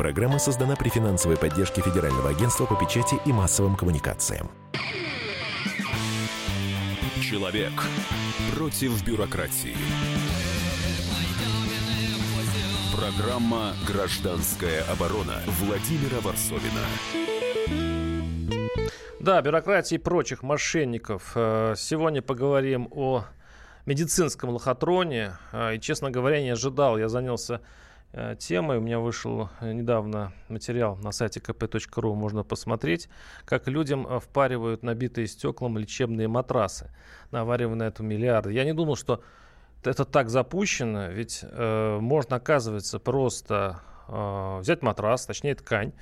Программа создана при финансовой поддержке Федерального агентства по печати и массовым коммуникациям. Человек против бюрократии. Программа «Гражданская оборона» Владимира Варсовина. Да, бюрократии и прочих мошенников. Э, сегодня поговорим о медицинском лохотроне. Э, и, честно говоря, не ожидал. Я занялся темой. У меня вышел недавно материал на сайте kp.ru. Можно посмотреть, как людям впаривают набитые стеклом лечебные матрасы, наваривая на это миллиарды. Я не думал, что это так запущено, ведь э, можно, оказывается, просто э, взять матрас, точнее ткань,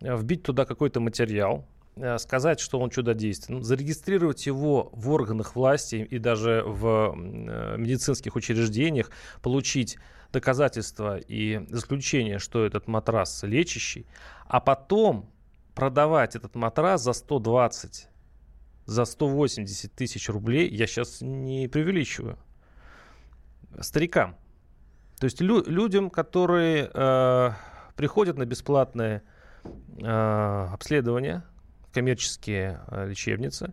э, вбить туда какой-то материал, э, сказать, что он чудодейственный, ну, зарегистрировать его в органах власти и даже в э, медицинских учреждениях, получить доказательства и заключение, что этот матрас лечащий, а потом продавать этот матрас за 120, за 180 тысяч рублей, я сейчас не преувеличиваю старикам. То есть лю- людям, которые э, приходят на бесплатное э, обследование, коммерческие э, лечебницы,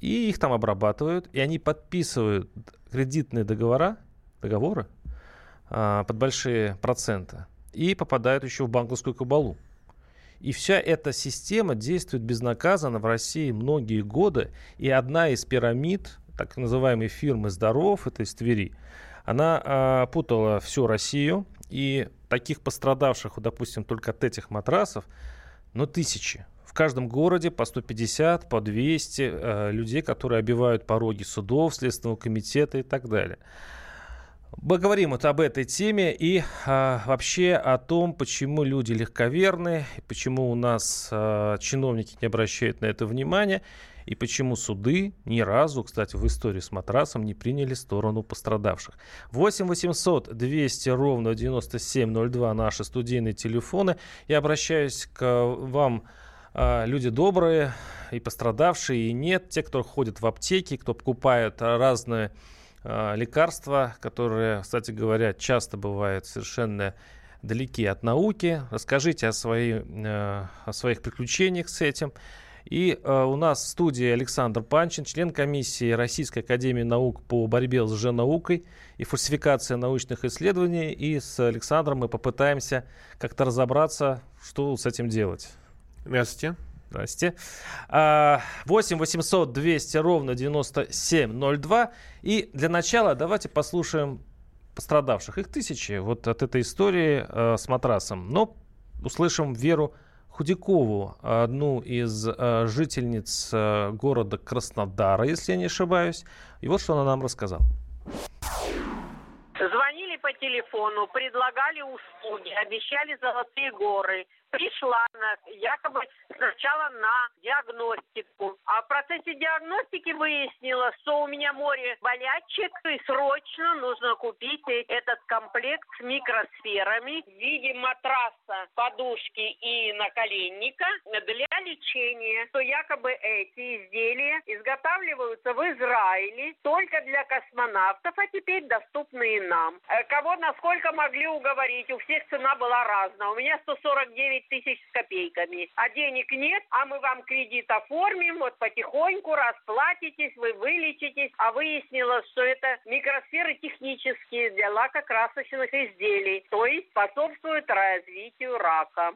и их там обрабатывают, и они подписывают кредитные договора, договоры под большие проценты, и попадают еще в банковскую кабалу. И вся эта система действует безнаказанно в России многие годы. И одна из пирамид, так называемой фирмы «Здоров», это из Твери, она э, путала всю Россию, и таких пострадавших, допустим, только от этих матрасов, ну, тысячи. В каждом городе по 150, по 200 э, людей, которые обивают пороги судов, Следственного комитета и так далее. Мы говорим вот об этой теме и а, вообще о том, почему люди легковерны, почему у нас а, чиновники не обращают на это внимания и почему суды ни разу, кстати, в истории с матрасом не приняли сторону пострадавших. 8 800 200 ровно 9702 наши студийные телефоны. Я обращаюсь к вам, а, люди добрые и пострадавшие, и нет, те, кто ходит в аптеки, кто покупает разные лекарства, которые, кстати говоря, часто бывают совершенно далеки от науки. Расскажите о, своей, э, о своих приключениях с этим. И э, у нас в студии Александр Панчин, член комиссии Российской Академии Наук по борьбе с лженаукой и фальсификацией научных исследований. И с Александром мы попытаемся как-то разобраться, что с этим делать. Здравствуйте. Здрасте. 8 800 200 ровно 9702. И для начала давайте послушаем пострадавших. Их тысячи вот от этой истории э, с матрасом. Но услышим Веру Худякову, одну из э, жительниц э, города Краснодара, если я не ошибаюсь. И вот что она нам рассказала. Звонили по телефону, предлагали услуги, обещали золотые горы, пришла на, якобы сначала на диагностику. А в процессе диагностики выяснила, что у меня море болячек, и срочно нужно купить этот комплект с микросферами в виде матраса, подушки и наколенника для лечения. Что якобы эти изделия изготавливаются в Израиле только для космонавтов, а теперь доступны и нам. Э, кого насколько могли уговорить, у всех цена была разная. У меня 149 9 тысяч с копейками. А денег нет, а мы вам кредит оформим, вот потихоньку расплатитесь, вы вылечитесь. А выяснилось, что это микросферы технические для лакокрасочных изделий, то есть способствуют развитию рака.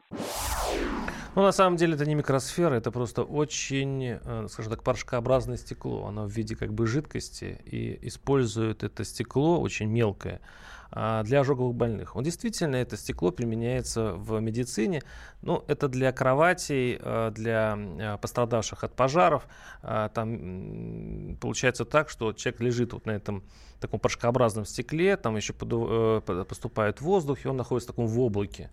Ну, на самом деле, это не микросфера, это просто очень, э, скажем так, порошкообразное стекло. Оно в виде как бы жидкости и использует это стекло очень мелкое для ожоговых больных. Он действительно, это стекло применяется в медицине. Ну, это для кроватей, э, для э, пострадавших от пожаров. А, там получается так, что человек лежит вот на этом таком порошкообразном стекле, там еще поступает воздух, и он находится в таком в облаке.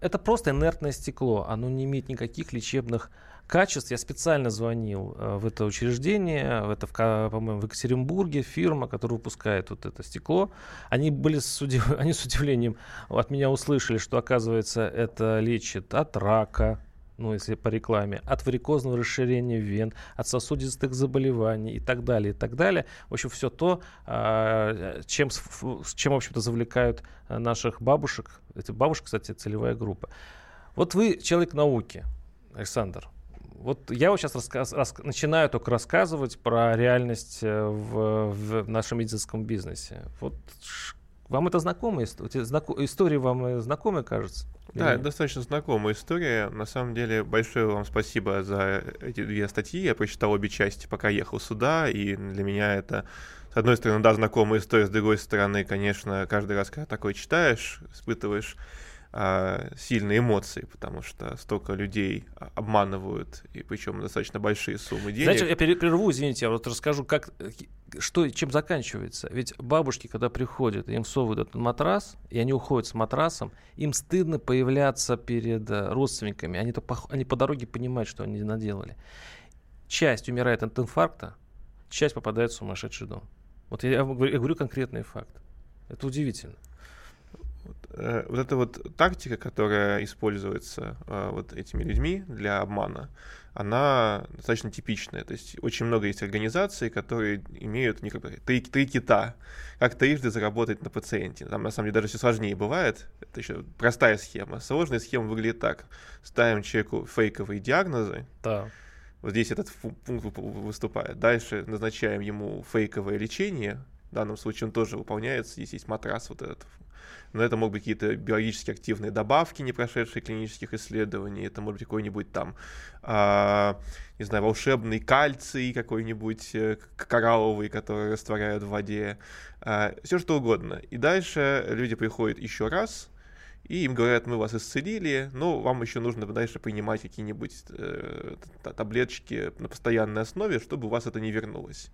Это просто инертное стекло, оно не имеет никаких лечебных качеств. Я специально звонил э, в это учреждение, в это, по-моему, в Екатеринбурге, фирма, которая выпускает вот это стекло. Они были с, удив... они с удивлением от меня услышали, что, оказывается, это лечит от рака, ну, если по рекламе, от варикозного расширения вен, от сосудистых заболеваний и так далее, и так далее. В общем, все то, а, чем, чем в общем-то, завлекают наших бабушек. Эти бабушки, кстати, целевая группа. Вот вы человек науки, Александр. Вот я вот сейчас рассказ, рас, начинаю только рассказывать про реальность э, в, в нашем медицинском бизнесе. Вот вам это знакомая история? История вам знакомая, кажется? Да, это достаточно знакомая история. На самом деле, большое вам спасибо за эти две статьи. Я прочитал обе части, пока ехал сюда, и для меня это, с одной стороны, да, знакомая история, с другой стороны, конечно, каждый раз, когда такое читаешь, испытываешь сильные эмоции, потому что столько людей обманывают, и причем достаточно большие суммы денег. Знаете, я прерву, извините, я вот расскажу, как, что, чем заканчивается. Ведь бабушки, когда приходят, им совывают этот матрас, и они уходят с матрасом, им стыдно появляться перед э, родственниками. Они, -то они по дороге понимают, что они наделали. Часть умирает от инфаркта, часть попадает в сумасшедший дом. Вот я, я говорю конкретный факт. Это удивительно. Вот, э, вот эта вот тактика, которая используется э, вот этими людьми для обмана, она достаточно типичная. То есть очень много есть организаций, которые имеют не как три, три кита. Как трижды заработать на пациенте. Там на самом деле даже все сложнее бывает. Это еще простая схема. Сложная схема выглядит так. Ставим человеку фейковые диагнозы. Да. Вот здесь этот пункт выступает. Дальше назначаем ему фейковое лечение. В данном случае он тоже выполняется. Здесь есть матрас вот этот но это могут быть какие-то биологически активные добавки, не прошедшие клинических исследований, это может быть какой-нибудь там, э, не знаю, волшебный кальций какой-нибудь э, коралловый, который растворяют в воде, э, все что угодно. И дальше люди приходят еще раз, и им говорят, мы вас исцелили, но вам еще нужно дальше принимать какие-нибудь э, таблеточки на постоянной основе, чтобы у вас это не вернулось.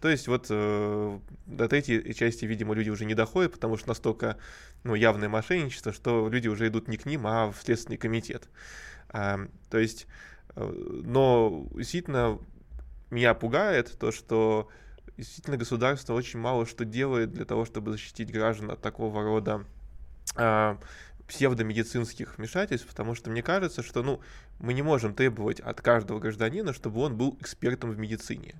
То есть вот э, до третьей части, видимо, люди уже не доходят, потому что настолько ну, явное мошенничество, что люди уже идут не к ним, а в Следственный комитет. А, то есть, э, но действительно меня пугает то, что действительно государство очень мало что делает для того, чтобы защитить граждан от такого рода а, псевдомедицинских вмешательств, потому что мне кажется, что ну, мы не можем требовать от каждого гражданина, чтобы он был экспертом в медицине.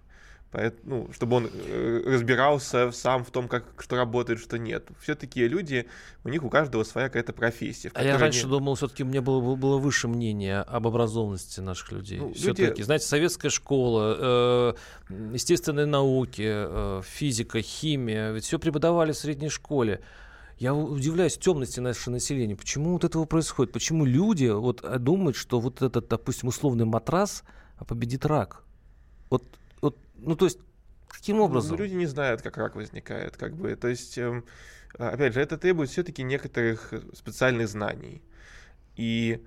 Поэтому, ну, чтобы он э, разбирался сам в том, как что работает, что нет. Все такие люди, у них у каждого своя какая-то профессия. А я раньше они... думал, все-таки у меня было, было выше мнение об образованности наших людей. Ну, все-таки, люди... знаете, советская школа, э, естественные науки, э, физика, химия, ведь все преподавали в средней школе. Я удивляюсь темности нашего населения. Почему вот этого происходит? Почему люди вот думают, что вот этот, допустим, условный матрас победит рак? Вот ну, то есть, каким ну, образом? Ну, люди не знают, как рак возникает, как бы. То есть, эм, опять же, это требует все-таки некоторых специальных знаний. И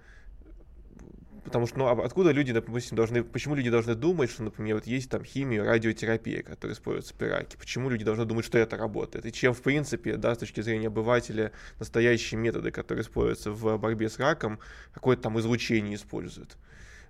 потому что, ну, а откуда люди, допустим, должны, почему люди должны думать, что, например, вот есть там химия, радиотерапия, которая используется при раке, почему люди должны думать, что это работает, и чем, в принципе, да, с точки зрения обывателя, настоящие методы, которые используются в борьбе с раком, какое-то там излучение используют.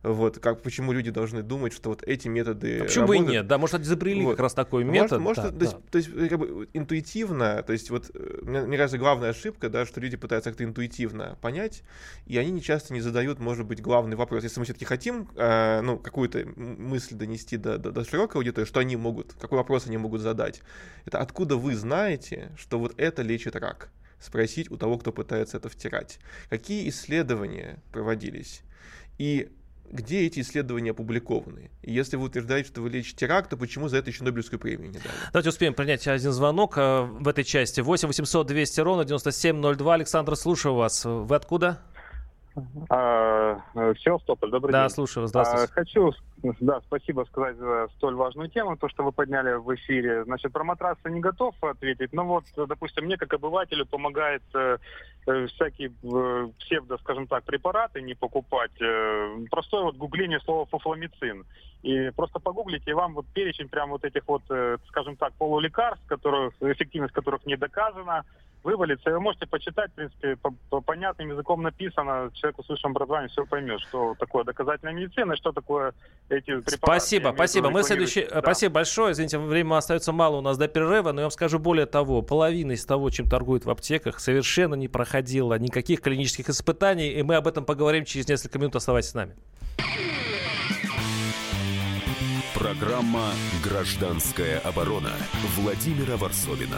Вот, как, почему люди должны думать, что вот эти методы а Почему работают. бы и нет? Да, может, изобрели вот. как раз такой метод. Может, может да, то, есть, то есть как бы интуитивно, то есть вот, э, мне, мне кажется, главная ошибка, да, что люди пытаются как-то интуитивно понять, и они не часто не задают, может быть, главный вопрос. Если мы все-таки хотим, э, ну, какую-то мысль донести до, до, до широкой аудитории, что они могут, какой вопрос они могут задать, это откуда вы знаете, что вот это лечит рак? Спросить у того, кто пытается это втирать. Какие исследования проводились? И где эти исследования опубликованы? И если вы утверждаете, что вы лечите рак, то почему за это еще Нобелевскую премию не дали? Давайте успеем принять один звонок э, в этой части. 8 800 200 ровно 9702. Александр, слушаю вас. Вы откуда? А, Севастополь, добрый да, день. Да, слушаю. Здравствуйте. А, хочу, да, спасибо сказать за столь важную тему, то, что вы подняли в эфире. Значит, про матрасы не готов ответить, но вот, допустим, мне как обывателю помогает э, э всякие э, псевдо, скажем так, препараты не покупать. Э, простое вот гугление слова фуфламицин. И просто погуглите, и вам вот перечень прям вот этих вот, э, скажем так, полулекарств, которых, эффективность которых не доказана, вывалится. Вы можете почитать, в принципе, по, по понятным языком написано, человек с высшим образованием все поймет, что такое доказательная медицина, что такое эти препараты. Спасибо, спасибо. Мы следующий... Да. Спасибо большое. Извините, времени остается мало у нас до перерыва, но я вам скажу более того, половина из того, чем торгуют в аптеках, совершенно не проходила никаких клинических испытаний, и мы об этом поговорим через несколько минут. Оставайтесь с нами. Программа «Гражданская оборона» Владимира Варсовина.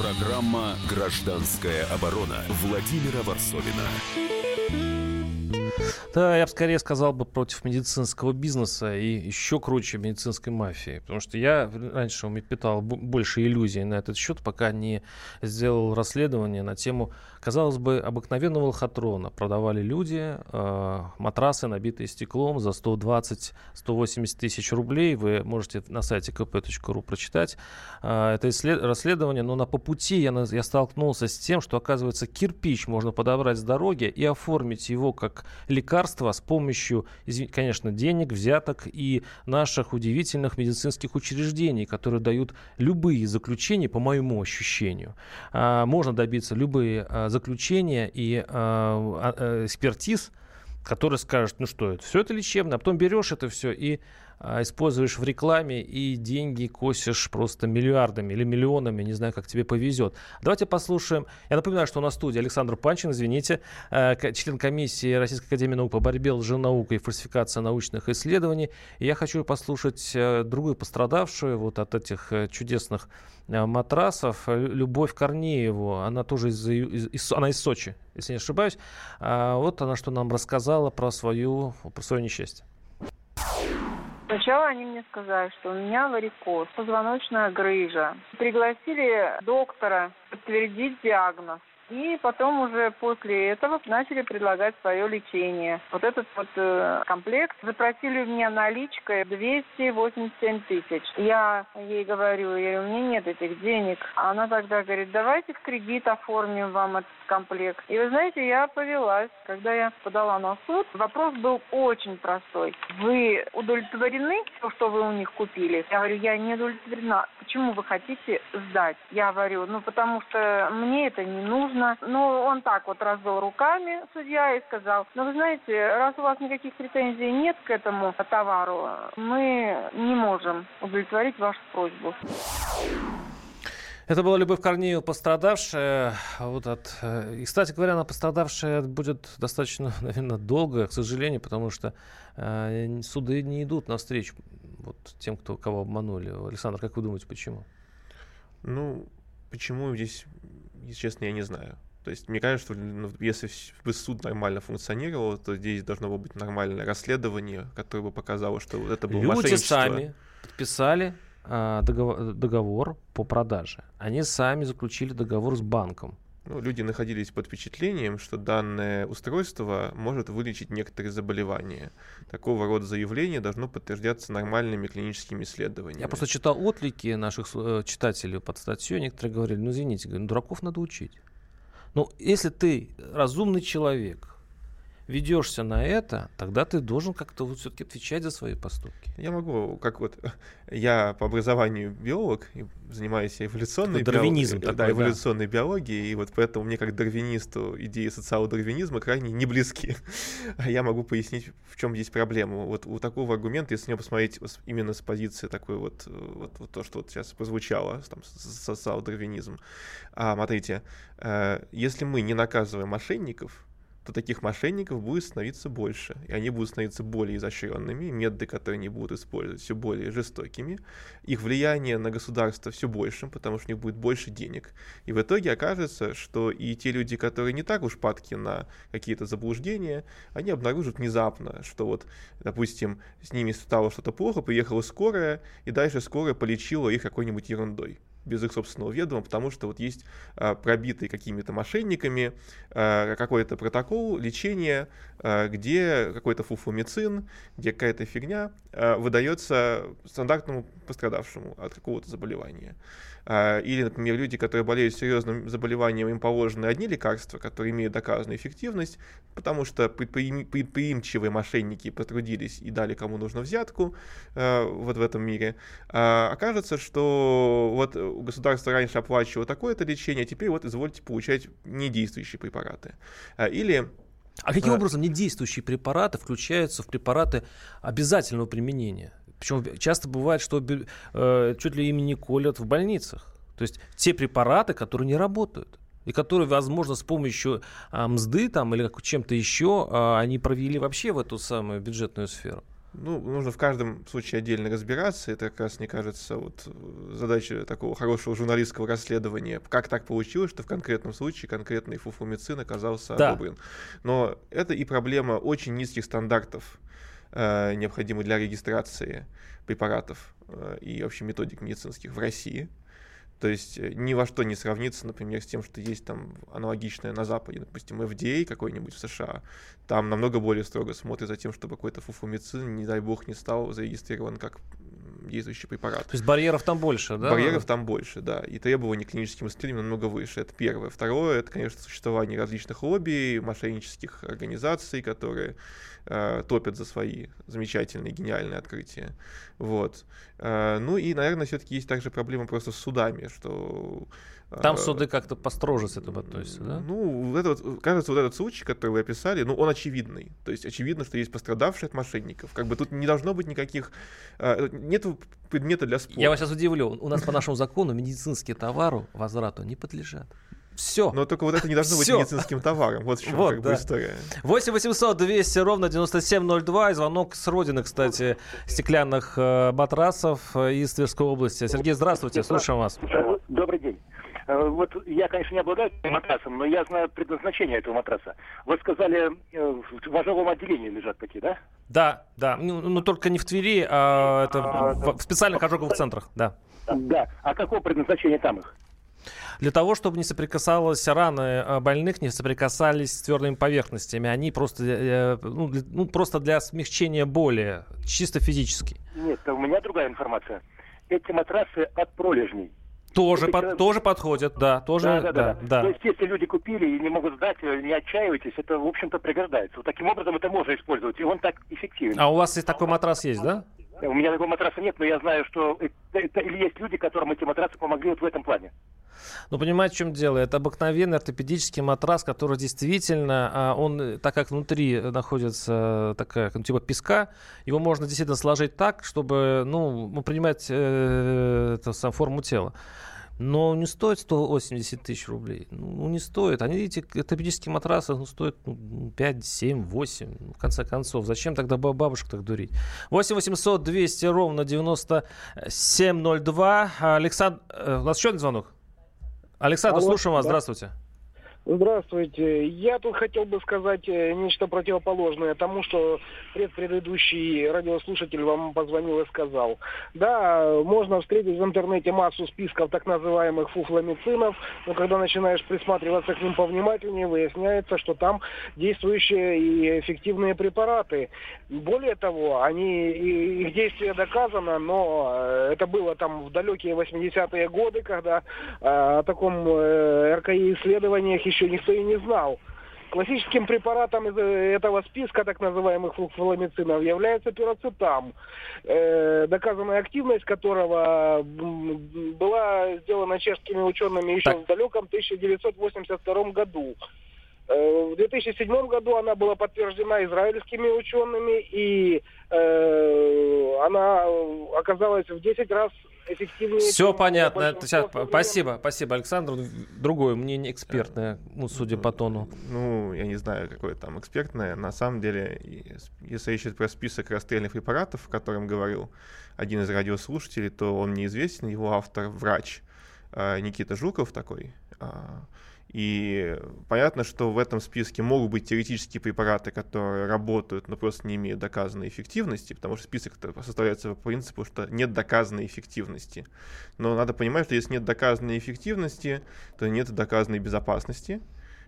Программа «Гражданская оборона» Владимира Варсовина. Да, я бы скорее сказал бы против медицинского бизнеса и еще круче медицинской мафии. Потому что я раньше у меня питал больше иллюзий на этот счет, пока не сделал расследование на тему, казалось бы, обыкновенного лохотрона. Продавали люди э, матрасы, набитые стеклом за 120-180 тысяч рублей. Вы можете на сайте kp.ru прочитать э, это исслед... расследование. Но на по пути я, я столкнулся с тем, что, оказывается, кирпич можно подобрать с дороги и оформить его как лекарства с помощью, конечно, денег, взяток и наших удивительных медицинских учреждений, которые дают любые заключения, по моему ощущению. А, можно добиться любые заключения и а, экспертиз, которые скажут, ну что это, все это лечебно, а потом берешь это все и используешь в рекламе и деньги косишь просто миллиардами или миллионами, не знаю, как тебе повезет. Давайте послушаем. Я напоминаю, что у нас в студии Александр Панчин, извините, э, член комиссии Российской Академии Наук по борьбе лженаукой и фальсификации научных исследований. И я хочу послушать э, другую пострадавшую вот от этих э, чудесных матрасов, Любовь Корнееву, она тоже из, из, из, она из Сочи, если не ошибаюсь. А вот она что нам рассказала про, свою, про свое несчастье. Сначала они мне сказали, что у меня варикоз, позвоночная грыжа. Пригласили доктора подтвердить диагноз. И потом уже после этого начали предлагать свое лечение. Вот этот вот э, комплект запросили у меня наличкой 287 тысяч. Я ей говорю, я говорю, у меня нет этих денег. Она тогда говорит, давайте в кредит оформим вам этот комплект. И вы знаете, я повелась. Когда я подала на суд, вопрос был очень простой. Вы удовлетворены, то, что вы у них купили? Я говорю, я не удовлетворена. Почему вы хотите сдать? Я говорю, ну потому что мне это не нужно. Ну, он так вот развел руками, судья, и сказал, ну, вы знаете, раз у вас никаких претензий нет к этому товару, мы не можем удовлетворить вашу просьбу. Это была Любовь Корнеева, пострадавшая. Вот от... Э, и, кстати говоря, она пострадавшая будет достаточно, наверное, долго, к сожалению, потому что э, суды не идут навстречу вот, тем, кто, кого обманули. Александр, как вы думаете, почему? Ну, почему здесь если честно, я не знаю. То есть мне кажется, что ну, если бы суд нормально функционировал, то здесь должно быть нормальное расследование, которое бы показало, что это было Люди сами подписали договор, договор по продаже. Они сами заключили договор с банком. Ну, люди находились под впечатлением, что данное устройство может вылечить некоторые заболевания. Такого рода заявление должно подтверждаться нормальными клиническими исследованиями. Я просто читал отклики наших э, читателей под статьей. Некоторые говорили, ну извините, дураков надо учить. Ну, если ты разумный человек, ведешься на это, тогда ты должен как-то вот все-таки отвечать за свои поступки. Я могу, как вот я по образованию биолог, и занимаюсь эволюционной, Дарвинизм био... такой, да, эволюционной да. биологией, и вот поэтому мне как дарвинисту идеи социал-дарвинизма крайне не близки. А я могу пояснить, в чем здесь проблема. Вот у такого аргумента, если на посмотреть именно с позиции такой вот, вот, вот то, что вот сейчас прозвучало, там, социал-дарвинизм. А, смотрите, э, если мы не наказываем мошенников, то таких мошенников будет становиться больше, и они будут становиться более изощренными, методы, которые они будут использовать, все более жестокими, их влияние на государство все большим, потому что у них будет больше денег. И в итоге окажется, что и те люди, которые не так уж падки на какие-то заблуждения, они обнаружат внезапно, что вот, допустим, с ними стало что-то плохо, приехала скорая, и дальше скорая полечила их какой-нибудь ерундой без их собственного ведома, потому что вот есть а, пробитый какими-то мошенниками а, какой-то протокол лечения, а, где какой-то фуфломицин, где какая-то фигня выдается стандартному пострадавшему от какого-то заболевания. А, или, например, люди, которые болеют серьезным заболеванием, им положены одни лекарства, которые имеют доказанную эффективность, потому что предприимчивые мошенники потрудились и дали кому нужно взятку а, вот в этом мире. А, окажется, что вот государство раньше оплачивало такое-то лечение, а теперь вот извольте получать недействующие препараты. Или а каким образом недействующие препараты включаются в препараты обязательного применения? Причем часто бывает, что э, чуть ли ими не колят в больницах. То есть те препараты, которые не работают и которые, возможно, с помощью а, мзды там, или чем-то еще а, они провели вообще в эту самую бюджетную сферу. Ну, нужно в каждом случае отдельно разбираться. Это как раз, мне кажется, вот задача такого хорошего журналистского расследования. Как так получилось, что в конкретном случае конкретный фуфломицин оказался да. одобрен. Но это и проблема очень низких стандартов, э, необходимых для регистрации препаратов э, и вообще методик медицинских в России. То есть э, ни во что не сравнится, например, с тем, что есть там аналогичное на Западе, допустим, FDA какой-нибудь в США. Там намного более строго смотрят за тем, чтобы какой-то фуфломицин, не дай бог, не стал зарегистрирован как действующий препарат. То есть барьеров там больше, да? Барьеров там больше, да. И требования к клиническим исследованиям намного выше. Это первое. Второе, это, конечно, существование различных лобби, мошеннических организаций, которые э, топят за свои замечательные, гениальные открытия. Вот. Э, ну и, наверное, все-таки есть также проблема просто с судами, что там а, суды как-то построже с этим относятся, да? Ну, это вот, кажется, вот этот случай, который вы описали, ну, он очевидный. То есть очевидно, что есть пострадавшие от мошенников. Как бы тут не должно быть никаких... А, нет предмета для спора. Я вас сейчас удивлю. У нас по нашему закону медицинские товары возврату не подлежат. Все. Но только вот это не должно быть медицинским товаром. Вот в чем вот, как да. бы история. 8 800 200 ровно 9702. И звонок с родины, кстати, стеклянных э, матрасов э, из Тверской области. Сергей, здравствуйте, слушаем вас. Добрый день. Э, вот я, конечно, не обладаю матрасом, но я знаю предназначение этого матраса. Вы сказали, э, в ожоговом отделении лежат такие, да? Да, да. Ну, ну только не в Твери, а это в, в специальных ожоговых центрах, да. Да. А какое предназначение там их? Для того, чтобы не соприкасалась раны э, больных, не соприкасались с твердыми поверхностями. Они просто, ну, для, ну, просто для смягчения боли, чисто физически. Нет, у меня другая информация. Эти матрасы от пролежней. Тоже, под, человек... тоже подходят, да, тоже, да, да, да, да. То есть, если люди купили и не могут сдать, э, не отчаивайтесь, это, в общем-то, пригождается. Вот таким образом это можно использовать, и он так эффективен. А у вас есть такой матрас есть, да? У меня такого матраса нет, но я знаю, что это, или есть люди, которым эти матрасы помогли вот в этом плане. Ну, понимаете, в чем дело? Это обыкновенный ортопедический матрас, который действительно, а, он, так как внутри находится такая, ну, типа песка, его можно действительно сложить так, чтобы, ну, ну принимать э, это, сам форму тела. Но не стоит 180 тысяч рублей. Ну, не стоит. Они, эти ортопедические матрасы, ну, стоят ну, 5, 7, 8. В конце концов, зачем тогда бабушек так дурить? 8 800 200 ровно 9702. Александр, э, у нас еще один звонок? Александр, Алло, слушаем вас. Да. Здравствуйте. Здравствуйте. Я тут хотел бы сказать э, нечто противоположное тому, что предпредыдущий радиослушатель вам позвонил и сказал. Да, можно встретить в интернете массу списков так называемых фуфломицинов, но когда начинаешь присматриваться к ним повнимательнее, выясняется, что там действующие и эффективные препараты. Более того, они, их действие доказано, но э, это было там в далекие 80-е годы, когда э, о таком РКИ-исследованиях еще никто и не знал. Классическим препаратом из э, этого списка так называемых флуксфоламицинов является пироцетам, э, доказанная активность которого была сделана чешскими учеными еще так. в далеком 1982 году. Э, в 2007 году она была подтверждена израильскими учеными, и э, она оказалась в 10 раз эффективнее. Все понятно. Сейчас, спасибо, спасибо, Александр. Другое мнение экспертное, ну, судя по тону. Ну, я не знаю, какое там экспертное. На самом деле, если речь про список расстрельных препаратов, о котором говорил один из радиослушателей, то он неизвестен, его автор врач а, Никита Жуков такой. И понятно, что в этом списке могут быть теоретические препараты, которые работают, но просто не имеют доказанной эффективности, потому что список составляется по принципу, что нет доказанной эффективности. Но надо понимать, что если нет доказанной эффективности, то нет доказанной безопасности,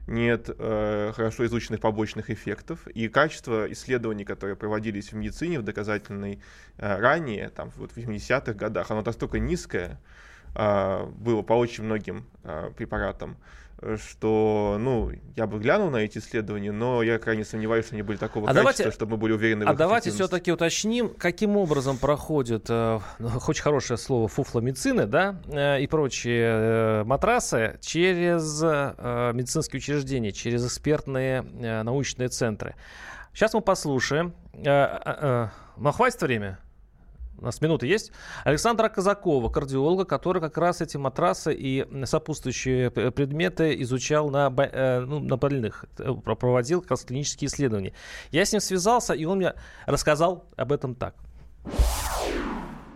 нет э, хорошо изученных побочных эффектов, и качество исследований, которые проводились в медицине, в доказательной э, ранее, там, вот в 80-х годах, оно настолько низкое, э, было по очень многим э, препаратам, что, ну, я бы глянул на эти исследования, но я крайне сомневаюсь, что они были такого а качества, давайте, чтобы мы были уверены в А давайте все-таки уточним, каким образом проходит, э, хоть хорошее слово, фуфломицины, да, э, и прочие э, матрасы через э, медицинские учреждения, через экспертные э, научные центры. Сейчас мы послушаем. Э, э, э, ну, хватит время? У нас минуты есть, Александра Казакова, кардиолога, который как раз эти матрасы и сопутствующие предметы изучал на, э, ну, на больных, э, проводил как раз клинические исследования. Я с ним связался, и он мне рассказал об этом так.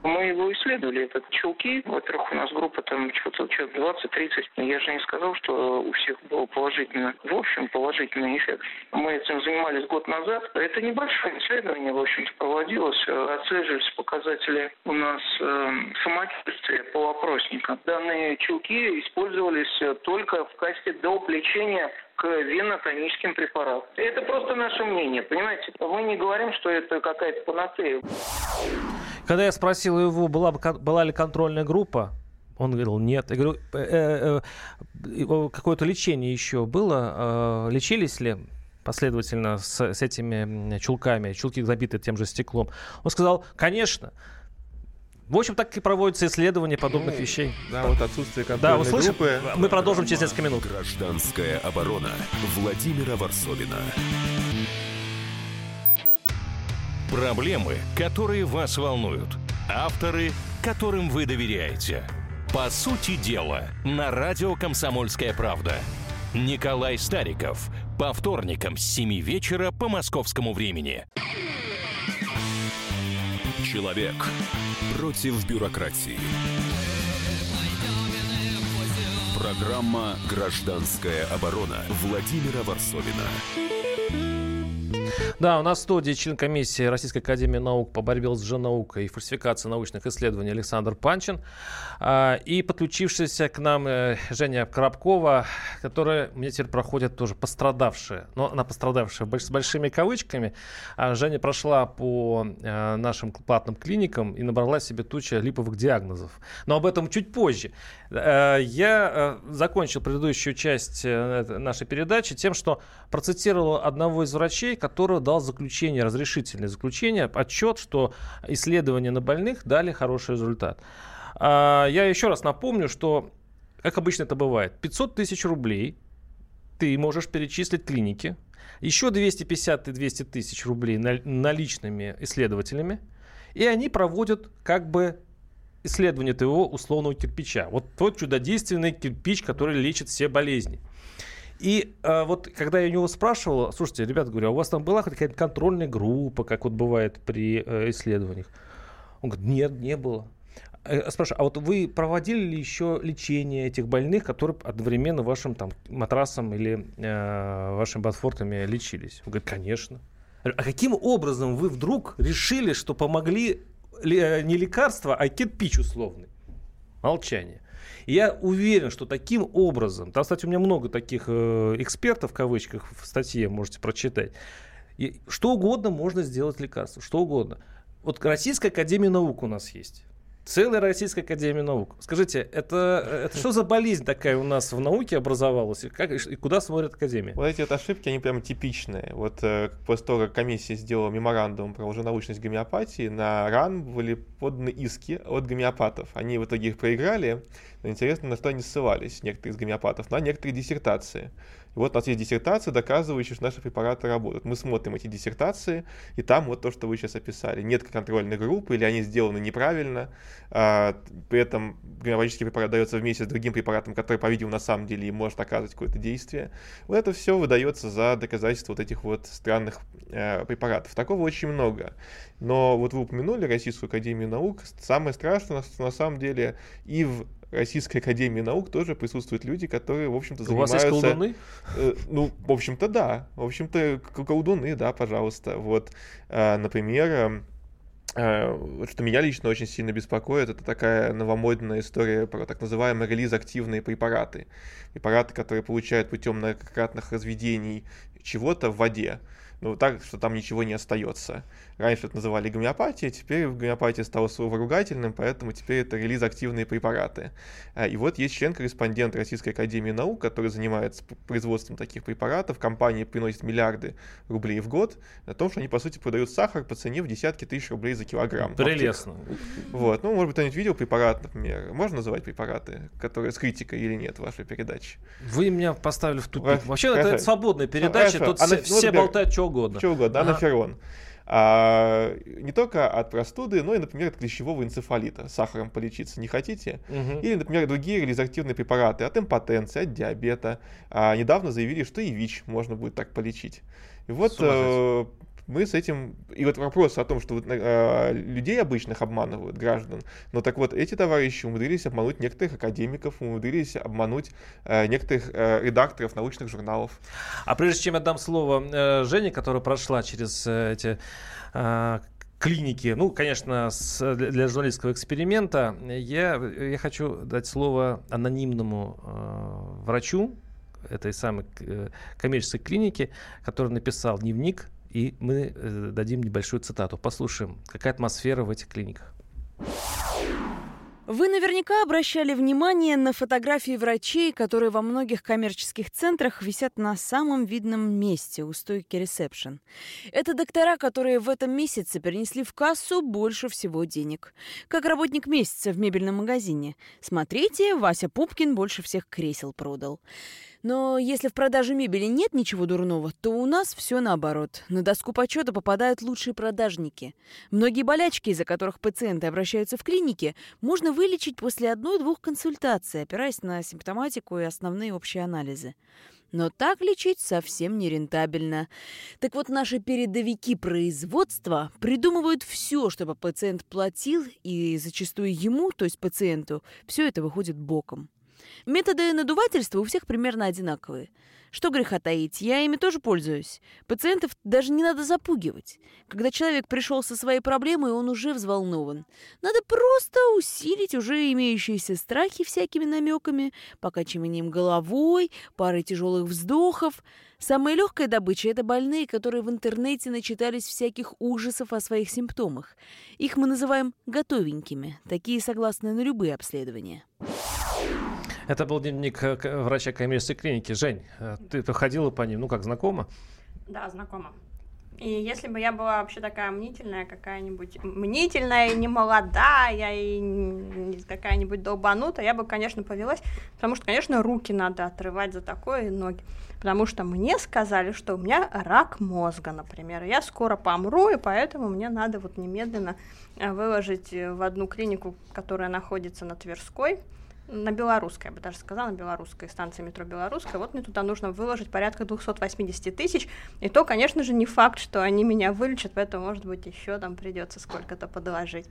Мы его исследовали, этот чулки. Во-первых, у нас группа там что-то человек 20-30. Я же не сказал, что у всех было положительно. В общем, положительный эффект. Мы этим занимались год назад. Это небольшое исследование, в общем-то, проводилось. Отслеживались показатели у нас э, самочувствия по вопросникам. Данные чулки использовались только в качестве доп. лечения к венотоническим препаратам. Это просто наше мнение, понимаете? Мы не говорим, что это какая-то панацея. Когда я спросил его, была, была ли контрольная группа, он говорил, нет. Я говорю, э, э, э, какое-то лечение еще было? Э, лечились ли последовательно с, с этими чулками, чулки забиты тем же стеклом? Он сказал, конечно. В общем, так и проводятся исследования подобных вещей. Да, вот отсутствие контрольной да, услышим? группы. Мы продолжим через несколько минут. Гражданская оборона Владимира Варсовина. Проблемы, которые вас волнуют. Авторы, которым вы доверяете. По сути дела, на радио «Комсомольская правда». Николай Стариков. По вторникам с 7 вечера по московскому времени. Человек против бюрократии. Программа «Гражданская оборона» Владимира Варсовина. Да, у нас в студии член комиссии Российской Академии Наук по борьбе с лженаукой и фальсификацией научных исследований Александр Панчин. А, и подключившаяся к нам э, Женя Коробкова, которая мне теперь проходит тоже пострадавшая. Но она пострадавшая с большими кавычками. А Женя прошла по э, нашим платным клиникам и набрала себе туча липовых диагнозов. Но об этом чуть позже. Э, я закончил предыдущую часть нашей передачи тем, что процитировал одного из врачей, который дал заключение, разрешительное заключение, отчет, что исследования на больных дали хороший результат. А, я еще раз напомню, что, как обычно это бывает, 500 тысяч рублей ты можешь перечислить клинике, еще 250 и 200 тысяч рублей наличными исследователями, и они проводят как бы исследование твоего условного кирпича. Вот тот чудодейственный кирпич, который лечит все болезни. И э, вот когда я у него спрашивал, слушайте, ребята, говорю, а у вас там была какая-то контрольная группа, как вот бывает при э, исследованиях? Он говорит, нет, не было. Э, спрашиваю, а вот вы проводили ли еще лечение этих больных, которые одновременно вашим там матрасом или э, вашими ботфортами лечились? Он говорит, конечно. А каким образом вы вдруг решили, что помогли э, не лекарства, а кирпич условный? Молчание. И я уверен, что таким образом, там, кстати, у меня много таких э, экспертов, в кавычках, в статье можете прочитать, и что угодно можно сделать лекарство, что угодно. Вот Российская Академия Наук у нас есть. Целая Российская Академия Наук. Скажите, это, это что за болезнь такая у нас в науке образовалась? И, как, и куда смотрит Академия? Вот эти вот ошибки, они прям типичные. Вот э, после того, как комиссия сделала меморандум про лженаучность гомеопатии, на РАН были поданы иски от гомеопатов. Они в итоге их проиграли. Но интересно, на что они ссылались, некоторые из гомеопатов, на некоторые диссертации. И вот у нас есть диссертации, доказывающие, что наши препараты работают. Мы смотрим эти диссертации, и там вот то, что вы сейчас описали. Нет контрольной группы, или они сделаны неправильно. А, при этом гомеопатический препарат дается вместе с другим препаратом, который, по-видимому, на самом деле может оказывать какое-то действие. Вот это все выдается за доказательство вот этих вот странных э, препаратов. Такого очень много. Но вот вы упомянули Российскую Академию Наук. Самое страшное, что на самом деле и в Российской Академии Наук тоже присутствуют люди, которые, в общем-то, занимаются... У вас есть колдуны? Э, ну, в общем-то, да. В общем-то, колдуны, да, пожалуйста. Вот, э, например, э, что меня лично очень сильно беспокоит, это такая новомодная история про так называемые релиз-активные препараты. Препараты, которые получают путем многократных разведений чего-то в воде. Ну, так, что там ничего не остается. Раньше это называли гомеопатией, теперь в гомеопатии стало слово ругательным, поэтому теперь это релиз-активные препараты. А, и вот есть член-корреспондент Российской Академии Наук, который занимается производством таких препаратов. Компания приносит миллиарды рублей в год на том, что они, по сути, продают сахар по цене в десятки тысяч рублей за килограмм. Прелестно. Вот. Ну, может быть, кто-нибудь видел препарат, например. Можно называть препараты, которые с критикой или нет вашей передаче? Вы меня поставили в тупик. Вообще, это, это свободная передача, Хорошо. тут все, Ана- ну, все болтают что угодно. Что угодно, Ага. анаферон. А, не только от простуды, но и, например, от клещевого энцефалита. Сахаром полечиться не хотите? Мгм. Или, например, другие реализактивные препараты от импотенции, от диабета. А, недавно заявили, что и ВИЧ можно будет так полечить. И вот э, мы с этим... И вот вопрос о том, что вот, э, людей обычных обманывают, граждан. Но так вот, эти товарищи умудрились обмануть некоторых академиков, умудрились обмануть э, некоторых э, редакторов научных журналов. А прежде чем я дам слово э, Жене, которая прошла через э, эти э, клиники, ну, конечно, с- для, журналистского эксперимента, я, я хочу дать слово анонимному э, врачу этой самой э, коммерческой клиники, который написал дневник, и мы э, дадим небольшую цитату. Послушаем, какая атмосфера в этих клиниках. Вы наверняка обращали внимание на фотографии врачей, которые во многих коммерческих центрах висят на самом видном месте у стойки ресепшн. Это доктора, которые в этом месяце перенесли в кассу больше всего денег. Как работник месяца в мебельном магазине. Смотрите, Вася Пупкин больше всех кресел продал. Но если в продаже мебели нет ничего дурного, то у нас все наоборот. На доску почета попадают лучшие продажники. Многие болячки, из-за которых пациенты обращаются в клинике, можно вылечить после одной-двух консультаций, опираясь на симптоматику и основные общие анализы. Но так лечить совсем не рентабельно. Так вот, наши передовики производства придумывают все, чтобы пациент платил, и зачастую ему, то есть пациенту, все это выходит боком. Методы надувательства у всех примерно одинаковые. Что греха таить, я ими тоже пользуюсь. Пациентов даже не надо запугивать. Когда человек пришел со своей проблемой, он уже взволнован. Надо просто усилить уже имеющиеся страхи всякими намеками, покачиванием головой, парой тяжелых вздохов. Самая легкая добыча – это больные, которые в интернете начитались всяких ужасов о своих симптомах. Их мы называем готовенькими. Такие согласны на любые обследования. Это был дневник э, врача коммерческой клиники. Жень, э, ты проходила по ним, ну как, знакома? Да, знакома. И если бы я была вообще такая мнительная, какая-нибудь мнительная и не молодая, и какая-нибудь долбанутая, я бы, конечно, повелась, потому что, конечно, руки надо отрывать за такое и ноги. Потому что мне сказали, что у меня рак мозга, например. Я скоро помру, и поэтому мне надо вот немедленно э, выложить в одну клинику, которая находится на Тверской, на Белорусской, я бы даже сказала, на Белорусской станции метро Белорусская. Вот мне туда нужно выложить порядка 280 тысяч. И то, конечно же, не факт, что они меня вылечат, поэтому, может быть, еще там придется сколько-то подложить.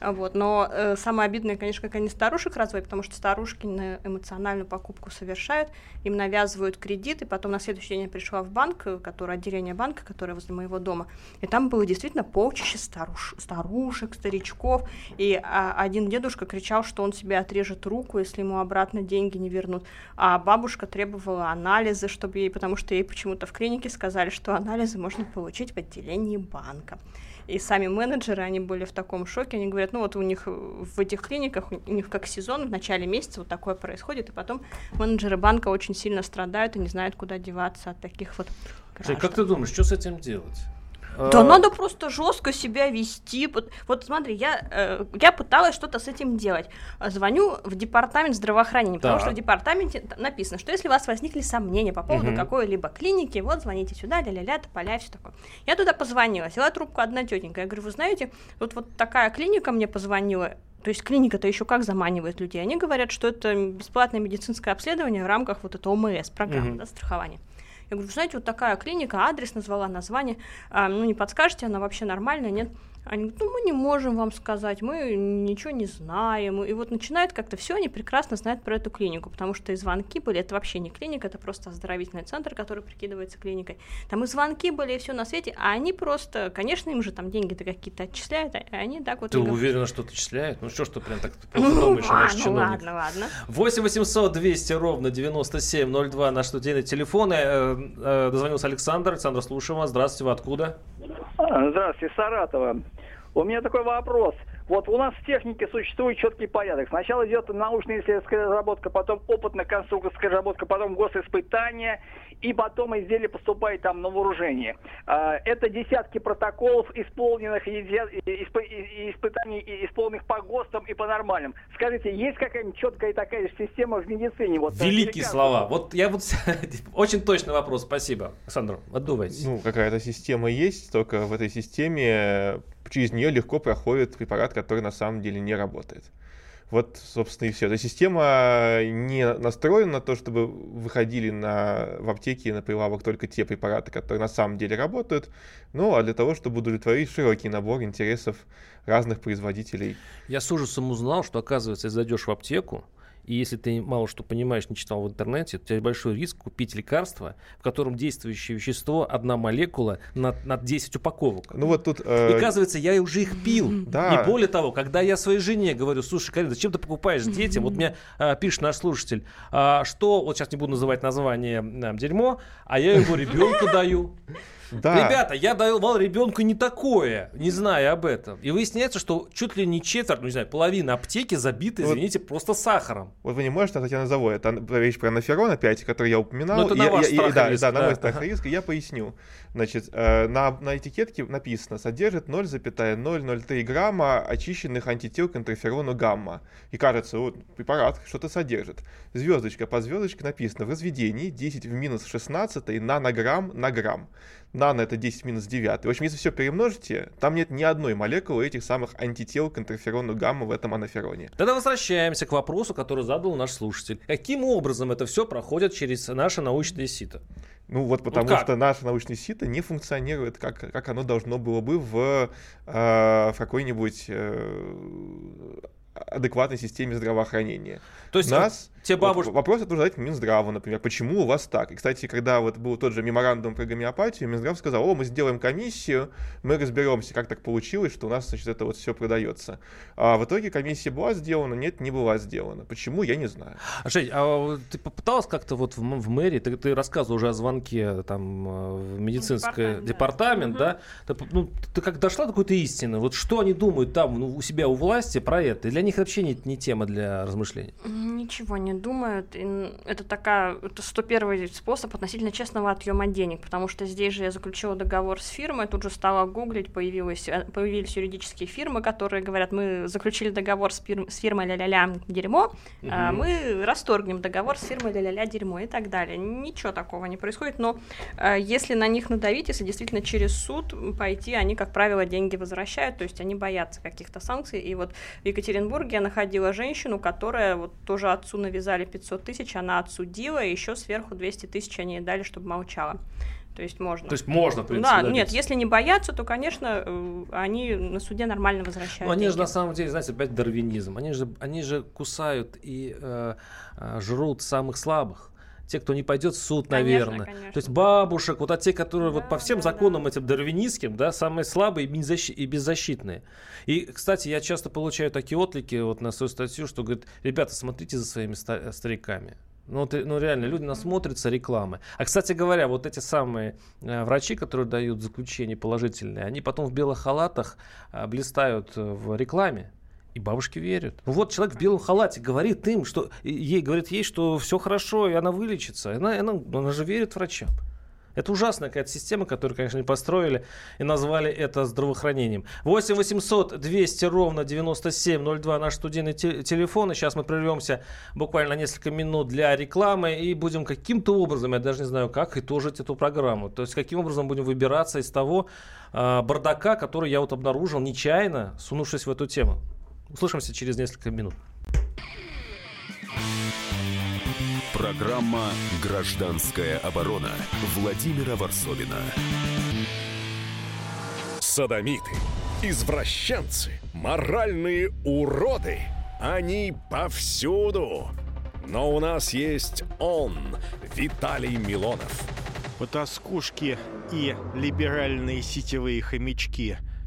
Вот. Но э, самое обидное, конечно, как они старушек разводят, потому что старушки на эмоциональную покупку совершают, им навязывают кредит, и потом на следующий день я пришла в банк, э, который, отделение банка, которое возле моего дома, и там было действительно полчища старуш, старушек, старичков, и а, один дедушка кричал, что он себе отрежет руку, если ему обратно деньги не вернут, а бабушка требовала анализы, чтобы ей, потому что ей почему-то в клинике сказали, что анализы можно получить в отделении банка. И сами менеджеры, они были в таком шоке, они говорят, ну вот у них в этих клиниках, у них как сезон, в начале месяца вот такое происходит, и потом менеджеры банка очень сильно страдают и не знают, куда деваться от таких вот Жень, как ты думаешь, что с этим делать? Да А, надо просто жестко себя вести. Вот, вот смотри, я, э, я пыталась что-то с этим делать. А, Звоню в департамент здравоохранения, потому Так. что в департаменте написано, что если у вас возникли сомнения по поводу Мгм. какой-либо клиники, вот звоните сюда, ля-ля-ля, тополя, все такое. Я туда позвонила, села трубку одна тетенька. Я говорю, вы знаете, вот, вот такая клиника мне позвонила, то есть клиника-то еще как заманивает людей. Они говорят, что это бесплатное медицинское обследование в рамках вот этого ОМС, программы Мгм. да, страхования. Я говорю, знаете, вот такая клиника, адрес назвала, название, а, ну не подскажете, она вообще нормальная, нет? Они говорят, ну мы не можем вам сказать, мы ничего не знаем. И вот начинают как-то все, они прекрасно знают про эту клинику, потому что и звонки были, это вообще не клиника, это просто оздоровительный центр, который прикидывается клиникой. Там и звонки были, и все на свете, а они просто, конечно, им же там деньги-то какие-то отчисляют, а они так вот... Ты говорят, уверена, что отчисляют? Ну что ж ты прям так плохо думаешь, ну, наш ладно, чиновник? ладно, ладно. 8 800 200 ровно 9702 наш студийный телефон. Э, э, Дозвонился Александр. Александр, слушаем вас. Здравствуйте, вы откуда? Здравствуйте, Саратова. У меня такой вопрос. Вот у нас в технике существует четкий порядок. Сначала идет научно-исследовательская разработка, потом опытно-конструкторская разработка, потом госиспытания, и потом изделие поступает там на вооружение. А, Это десятки протоколов, исполненных испытаний, и исполненных по ГОСТам и по нормальным. Скажите, есть какая-нибудь четкая такая же система в медицине? Вот, э, Великие слова. Вот я вот очень точный вопрос. Спасибо. Александр, отдувайтесь. Ну, какая-то система есть, только в этой системе через нее легко проходит препарат, который на самом деле не работает. Вот, собственно, и все. Эта система не настроена на то, чтобы выходили на, в аптеке на прилавок только те препараты, которые на самом деле работают, ну, а для того, чтобы удовлетворить широкий набор интересов разных производителей. Я с ужасом узнал, что, оказывается, если зайдешь в аптеку, и если ты мало что понимаешь, не читал в интернете, у тебя большой риск купить лекарство, в котором действующее вещество одна молекула на, на 10 упаковок. Ну вот тут... И э, оказывается, я уже их пил. Да. И более того, когда я своей жене говорю, слушай, Карин, зачем ты покупаешь детям? Вот мне а, пишет наш слушатель, а, что, вот сейчас не буду называть название а, дерьмо, а я его ребенку даю. Да. Ребята, я давал ребенку не такое, не зная об этом. И выясняется, что чуть ли не четверть, ну не знаю, половина аптеки забита, Вот. извините, просто сахаром. Вот вы не можете назвать, я назову. Это речь про анаферон опять, который я упоминал. Ну, это на Я- ваш я- страх и да, риск, да, на да. мой страх Ага. и риск. Я поясню. Значит, э, на, на этикетке написано, содержит 0,003 грамма очищенных антител к интерферону гамма. И кажется, вот препарат что-то содержит. Звездочка по звездочке написано в разведении 10 в минус 16 нанограмм на грамм. Нано это 10 в минус 9. В общем, если все перемножите, там нет ни одной молекулы этих самых антител к интерферону гамма в этом анафероне. Тогда возвращаемся к вопросу, который задал наш слушатель. Каким образом это все проходит через наше научное сито? Ну вот потому как? что наше научное сито не функционирует, как, как оно должно было бы в, э, в какой-нибудь э, адекватной системе здравоохранения. То есть нас те вот бабушки... вопрос это нужно задать Минздраву, например, почему у вас так? И, кстати, когда вот был тот же меморандум про гомеопатию, Минздрав сказал, о, мы сделаем комиссию, мы разберемся, как так получилось, что у нас, значит, это вот все продается. А в итоге комиссия была сделана, нет, не была сделана. Почему, я не знаю. А, Жень, а вот ты попыталась как-то вот в, в мэрии, ты, ты рассказывал уже о звонке там э, в медицинское департамент, да? Ты, п- ну, ты как дошла до какой-то истины? Вот что они думают там ну, у себя у власти про это? И для них вообще не, не тема для размышлений. Ничего не думают. И это такая, это 101 способ относительно честного отъема денег, потому что здесь же я заключила договор с фирмой, тут же стала гуглить, появилась, э, появились юридические фирмы, которые говорят, мы заключили договор с, фир- с фирмой ля-ля-ля дерьмо, а Мгм. мы расторгнем договор с фирмой ля-ля-ля дерьмо и так далее. Ничего такого не происходит, но э, если на них надавить, если действительно через суд пойти, они, как правило, деньги возвращают, то есть они боятся каких-то санкций. И вот в Екатеринбурге я находила женщину, которая вот тоже отцу навязали 500 тысяч, она отсудила, и еще сверху 200 тысяч они ей дали, чтобы молчала. То есть можно. То есть можно, в принципе, Да, добиться. нет, если не боятся, то, конечно, э, они на суде нормально возвращают Ну, они же деньги. на самом деле, знаете, опять дарвинизм. Они же, они же кусают и э, э, жрут самых слабых. Те, кто не пойдет в суд, Конечно, наверное. конечно. То есть бабушек, вот а те, которые вот по всем законам этим дарвинистским, да, самые слабые и беззащи- и беззащитные. И, кстати, я часто получаю такие отклики вот на свою статью, что говорят, ребята, смотрите за своими ста- стариками. Ну, ты- ну, реально, люди насмотрятся рекламы. А, кстати говоря, вот эти самые э, врачи, которые дают заключение положительные, они потом в белых халатах э, блистают в рекламе. И бабушки верят. Ну вот человек в белом халате говорит им, что ей говорит ей, что все хорошо, и она вылечится. Она, она, она же верит врачам. Это ужасная какая-то система, которую, конечно, не построили и назвали это здравоохранением. 8 800 200 ровно 9702 наш студийный те- телефон. И сейчас мы прервемся буквально несколько минут для рекламы и будем каким-то образом, я даже не знаю как, итожить эту программу. То есть каким образом будем выбираться из того а, бардака, который я вот обнаружил нечаянно, сунувшись в эту тему. Услышимся через несколько минут. Программа «Гражданская оборона» Владимира Варсовина. Садомиты, Извращенцы, моральные уроды. Они повсюду. Но у нас есть он, Виталий Милонов. Потаскушки и либеральные сетевые хомячки.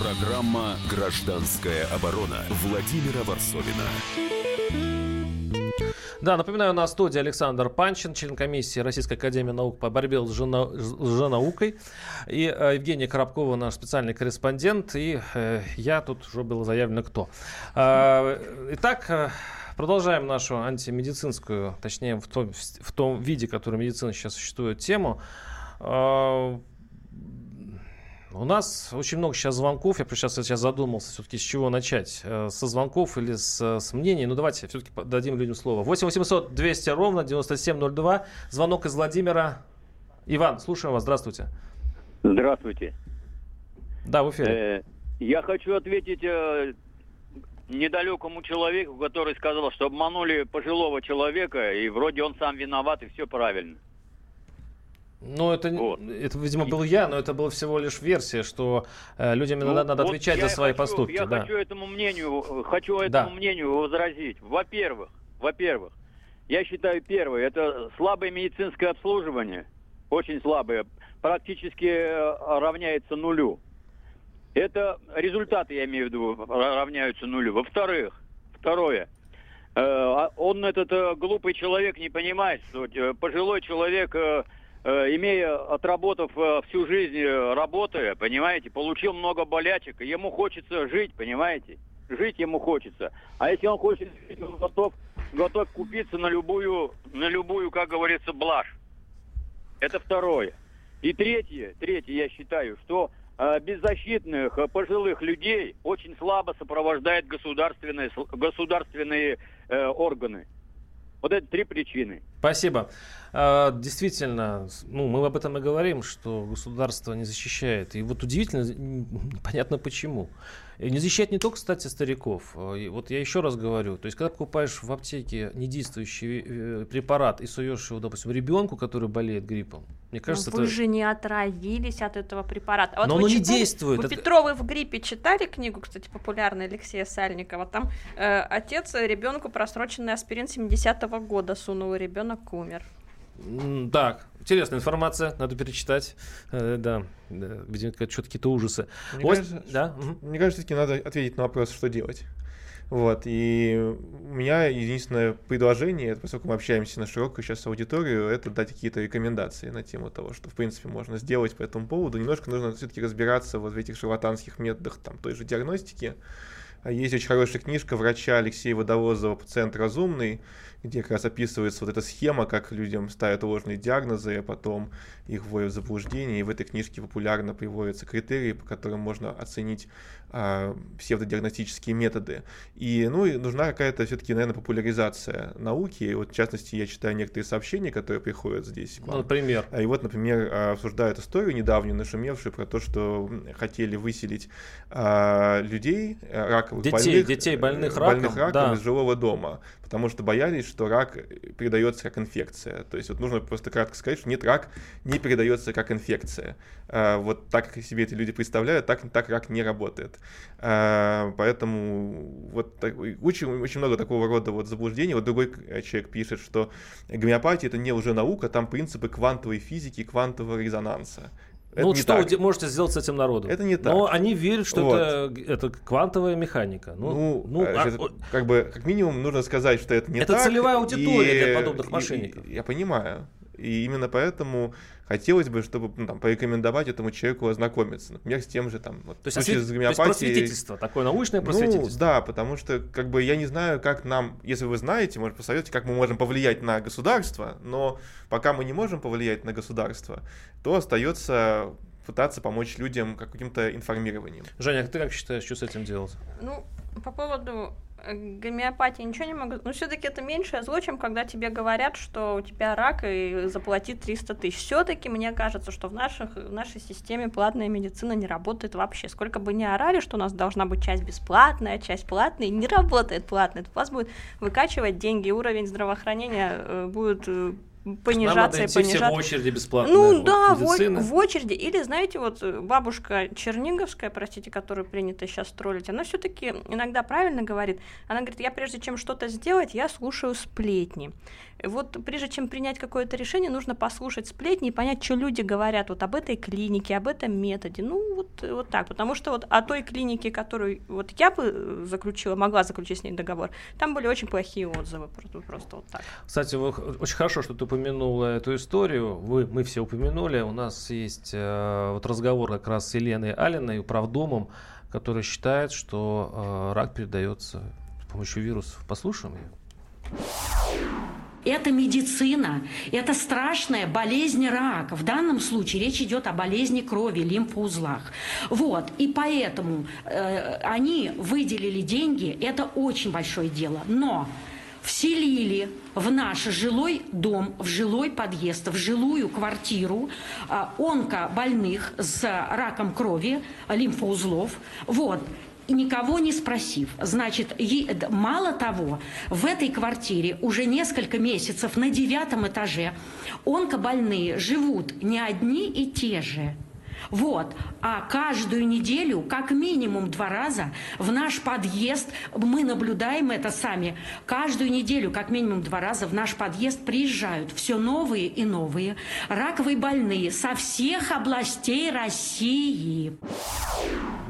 Программа «Гражданская оборона» Владимира Варсовина. Да, напоминаю, на студии Александр Панчин, член комиссии Российской Академии Наук по борьбе с лженаукой. И э, Евгения Коробкова, наш специальный корреспондент. И э, я тут уже было заявлено кто. Э, итак, продолжаем нашу антимедицинскую, точнее в том, в том виде, который медицина сейчас существует, тему. Э, у нас очень много сейчас звонков. Я сейчас, сейчас задумался, все-таки с чего начать. Э, со звонков или с, с мнений? Ну, давайте все-таки дадим людям слово. 8 800 200 ровно 9702. Звонок из Владимира. Иван, слушаем вас. Здравствуйте. Здравствуйте. Да, в эфире. Э, я хочу ответить э, недалекому человеку, который сказал, что обманули пожилого человека, и вроде он сам виноват, и все правильно. Ну, это, вот. это, видимо, был я, но это была всего лишь версия, что э, людям ну, надо, вот отвечать за свои хочу, поступки. Я да. хочу этому мнению, хочу этому да. мнению возразить. Во-первых, во-первых, я считаю, первое, это слабое медицинское обслуживание, очень слабое, практически э, равняется нулю. Это результаты, я имею в виду, равняются нулю. Во-вторых, второе, э, а он, этот э, глупый человек, не понимает, что пожилой человек Э, имея, отработав э, всю жизнь э, работая, понимаете, получил много болячек, ему хочется жить, понимаете? Жить ему хочется. А если он хочет жить, он готов, готов купиться на любую, на любую, как говорится, блажь. Это второе. И третье, третье, я считаю, что э, беззащитных э, пожилых людей очень слабо сопровождают государственные, государственные э, органы. Вот это три причины. Спасибо. А, действительно, ну, мы об этом и говорим, что государство не защищает. И вот удивительно, непонятно почему. Не защищает не только, кстати, стариков. А, вот я еще раз говорю, то есть, когда покупаешь в аптеке недействующий э, препарат и суешь его, допустим, ребенку, который болеет гриппом, мне кажется, Но вы это... же не отравились от этого препарата. Вот Но оно читали, не действует. Вы это... Петровы в гриппе читали книгу, кстати, популярная Алексея Сальникова? Там э, отец ребенку просроченный аспирин 70-го года сунул, и ребенок умер. Так, интересная информация, надо перечитать. Э, да, видимо, что-то какие-то ужасы. Мне, вот, кажется, да? мне кажется, все-таки надо ответить на вопрос, что делать. Вот, и у меня единственное предложение, поскольку мы общаемся на широкую сейчас аудиторию, это дать какие-то рекомендации на тему того, что, в принципе, можно сделать по этому поводу. Немножко нужно все-таки разбираться вот в этих шарлатанских методах там, той же диагностики. Есть очень хорошая книжка врача Алексея Водовозова «Пациент разумный», где как раз описывается вот эта схема, как людям ставят ложные диагнозы, а потом их вводят в заблуждение. И в этой книжке популярно приводятся критерии, по которым можно оценить а, псевдодиагностические методы. И, ну, и нужна какая-то все-таки, наверное, популяризация науки. И вот, в частности, я читаю некоторые сообщения, которые приходят здесь. Ну, например? И вот, например, обсуждают историю недавнюю, нашумевшую, про то, что хотели выселить а, людей, раковых детей, больных, детей больных раком, больных раком да. из жилого дома, потому что боялись, что рак передается как инфекция. То есть вот нужно просто кратко сказать, что нет, рак не передается как инфекция. А, вот так, как себе эти люди представляют, так, так рак не работает. А, поэтому вот очень, очень много такого рода вот заблуждений. Вот другой человек пишет, что гомеопатия это не уже наука, там принципы квантовой физики, квантового резонанса. Это ну вот что так. вы можете сделать с этим народом? Это не так. Но они верят, что вот. это, это квантовая механика. Ну, ну, ну а, это, как бы, как минимум нужно сказать, что это не это так. Это целевая аудитория и, для подобных мошенников. И, я понимаю. И именно поэтому хотелось бы, чтобы ну, там, порекомендовать этому человеку ознакомиться. Например, с тем же там, вот, то есть, освет... с гомеопатией. То есть просветительство, такое научное просветительство. Ну, да, потому что как бы я не знаю, как нам, если вы знаете, может посоветуйте, как мы можем повлиять на государство, но пока мы не можем повлиять на государство, то остается пытаться помочь людям каким-то информированием. Женя, а ты как считаешь, что с этим делать? Ну, По поводу э, гомеопатии ничего не могу. Но все-таки это меньшее зло, чем когда тебе говорят, что у тебя рак и заплати 300 тысяч. Все-таки мне кажется, что в, наших, в нашей системе платная медицина не работает вообще. Сколько бы ни орали, что у нас должна быть часть бесплатная, часть платная, не работает платная. Это у вас будет выкачивать деньги, уровень здравоохранения э, будет э, понижаться и понижаться. Все в очереди бесплатно. Ну да, в, в очереди. Или, знаете, вот э, бабушка Черниговская, простите, которую принято сейчас троллить, она все-таки иногда правильно говорит. Она говорит, я прежде чем что-то сделать, я слушаю сплетни. Вот прежде чем принять какое-то решение, нужно послушать сплетни и понять, что люди говорят вот об этой клинике, об этом методе. Ну, вот, вот так. Потому что вот о той клинике, которую вот я бы э, заключила, могла заключить с ней договор, там были очень плохие отзывы. Просто, просто вот так. Кстати, вы, очень хорошо, что ты упомянула эту историю. Вы, мы все упомянули. У нас есть э, вот разговор как раз с Еленой Алиной, управдомом, который считает, что э, рак передается с помощью вирусов. Послушаем ее. Это медицина, это страшная болезнь рака. В данном случае речь идет о болезни крови, лимфоузлах. Вот, и поэтому э, они выделили деньги, это очень большое дело. Но вселили в наш жилой дом, в жилой подъезд, в жилую квартиру э, онкобольных с раком крови, лимфоузлов. Вот никого не спросив. Значит, мало того, в этой квартире уже несколько месяцев на девятом этаже онкобольные живут не одни и те же. Вот. А каждую неделю, как минимум два раза, в наш подъезд, мы наблюдаем это сами, каждую неделю, как минимум два раза, в наш подъезд приезжают все новые и новые раковые больные со всех областей России.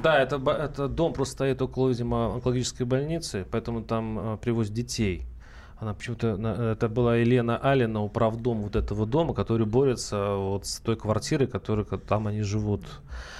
Да, это, это дом просто стоит около, видимо, онкологической больницы, поэтому там э, привозят детей. Она почему-то, это была Елена Алина, управдом вот этого дома, который борется вот с той квартирой, которой там они живут.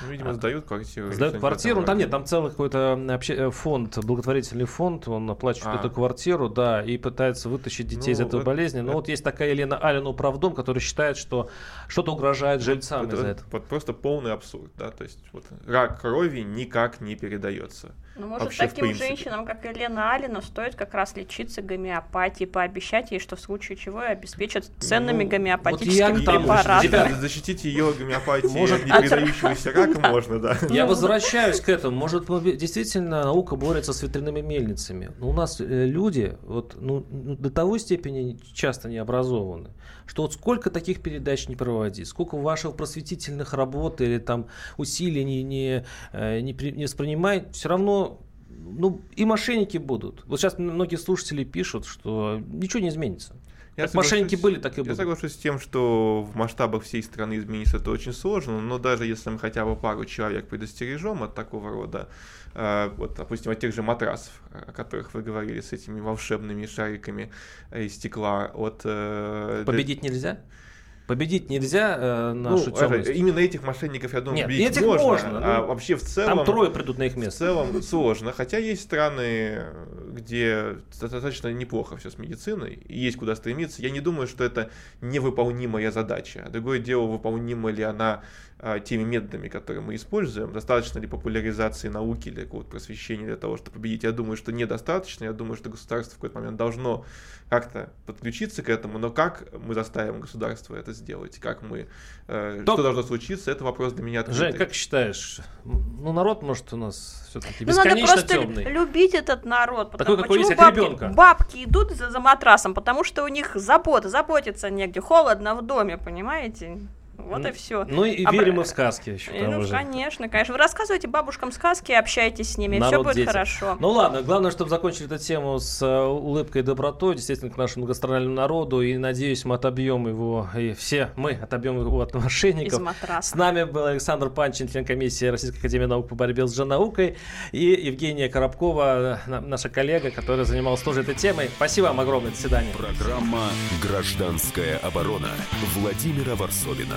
Ну, видимо, сдают квартиру. Сдают квартиру, ну, там нет, там целый какой-то вообще э, фонд, благотворительный фонд, он оплачивает а. эту квартиру, да, и пытается вытащить детей ну, из этой это, болезни. Но это... вот есть такая Елена Алина, управдом, которая считает, что что-то угрожает жильцам это, из-за этого. Вот просто полный абсурд, да, то есть вот рак крови никак не передается. Ну, может, Вообще, таким женщинам, как Елена Алина, стоит как раз лечиться гомеопатией, пообещать ей, что в случае чего обеспечат ценными ну, гомеопатическими вот препаратами. Ребята, защитить ее гомеопатией может, не передающегося рака можно, да. Я возвращаюсь к этому. Может, действительно наука борется с ветряными мельницами. Но у нас э, люди вот, ну, ну, до того степени часто не образованы, что вот сколько таких передач не проводить, сколько ваших просветительных работ или там усилий не, не, э, не, не воспринимай, все равно ну, и мошенники будут. Вот сейчас многие слушатели пишут, что ничего не изменится. Я как мошенники были, так и будут. Я соглашусь с тем, что в масштабах всей страны измениться это очень сложно, но даже если мы хотя бы пару человек предостережем от такого рода, вот, допустим, от тех же матрасов, о которых вы говорили, с этими волшебными шариками из стекла, от... Э, Победить нельзя? Победить нельзя э, нашу ну, темность. Именно этих мошенников, я думаю, Нет, победить этих можно, можно а ну, вообще в целом... Там трое придут на их место. В целом сложно, хотя есть страны, где достаточно неплохо все с медициной, и есть куда стремиться. Я не думаю, что это невыполнимая задача. Другое дело, выполнима ли она а, теми методами, которые мы используем, достаточно ли популяризации науки или какого-то просвещения для того, чтобы победить. Я думаю, что недостаточно. Я думаю, что государство в какой-то момент должно как-то подключиться к этому, но как мы заставим государство это сделать, как мы, э, Топ. что должно случиться, это вопрос для меня открытый. Жень, как считаешь, ну народ может у нас все-таки ну, бесконечно надо просто темный. любить этот народ. Такой, какой есть, бабки, ребенка. Бабки идут за, за матрасом, потому что у них забота, заботиться негде, холодно в доме, понимаете? Вот и все. Ну и верим мы в сказки еще. И, ну, конечно, конечно. Вы рассказывайте бабушкам сказки, общайтесь с ними, Народ, все будет дети. хорошо. Ну ладно, главное, чтобы закончили эту тему с э, улыбкой и добротой, действительно, к нашему гастрономальному народу. И надеюсь, мы отобьем его, и все мы отобьем его от мошенников. Из матраса. С нами был Александр Панчин, член комиссии Российской Академии Наук по борьбе с лженаукой, и Евгения Коробкова, наша коллега, которая занималась тоже этой темой. Спасибо вам огромное. До свидания. Программа «Гражданская оборона» Владимира Варсовина.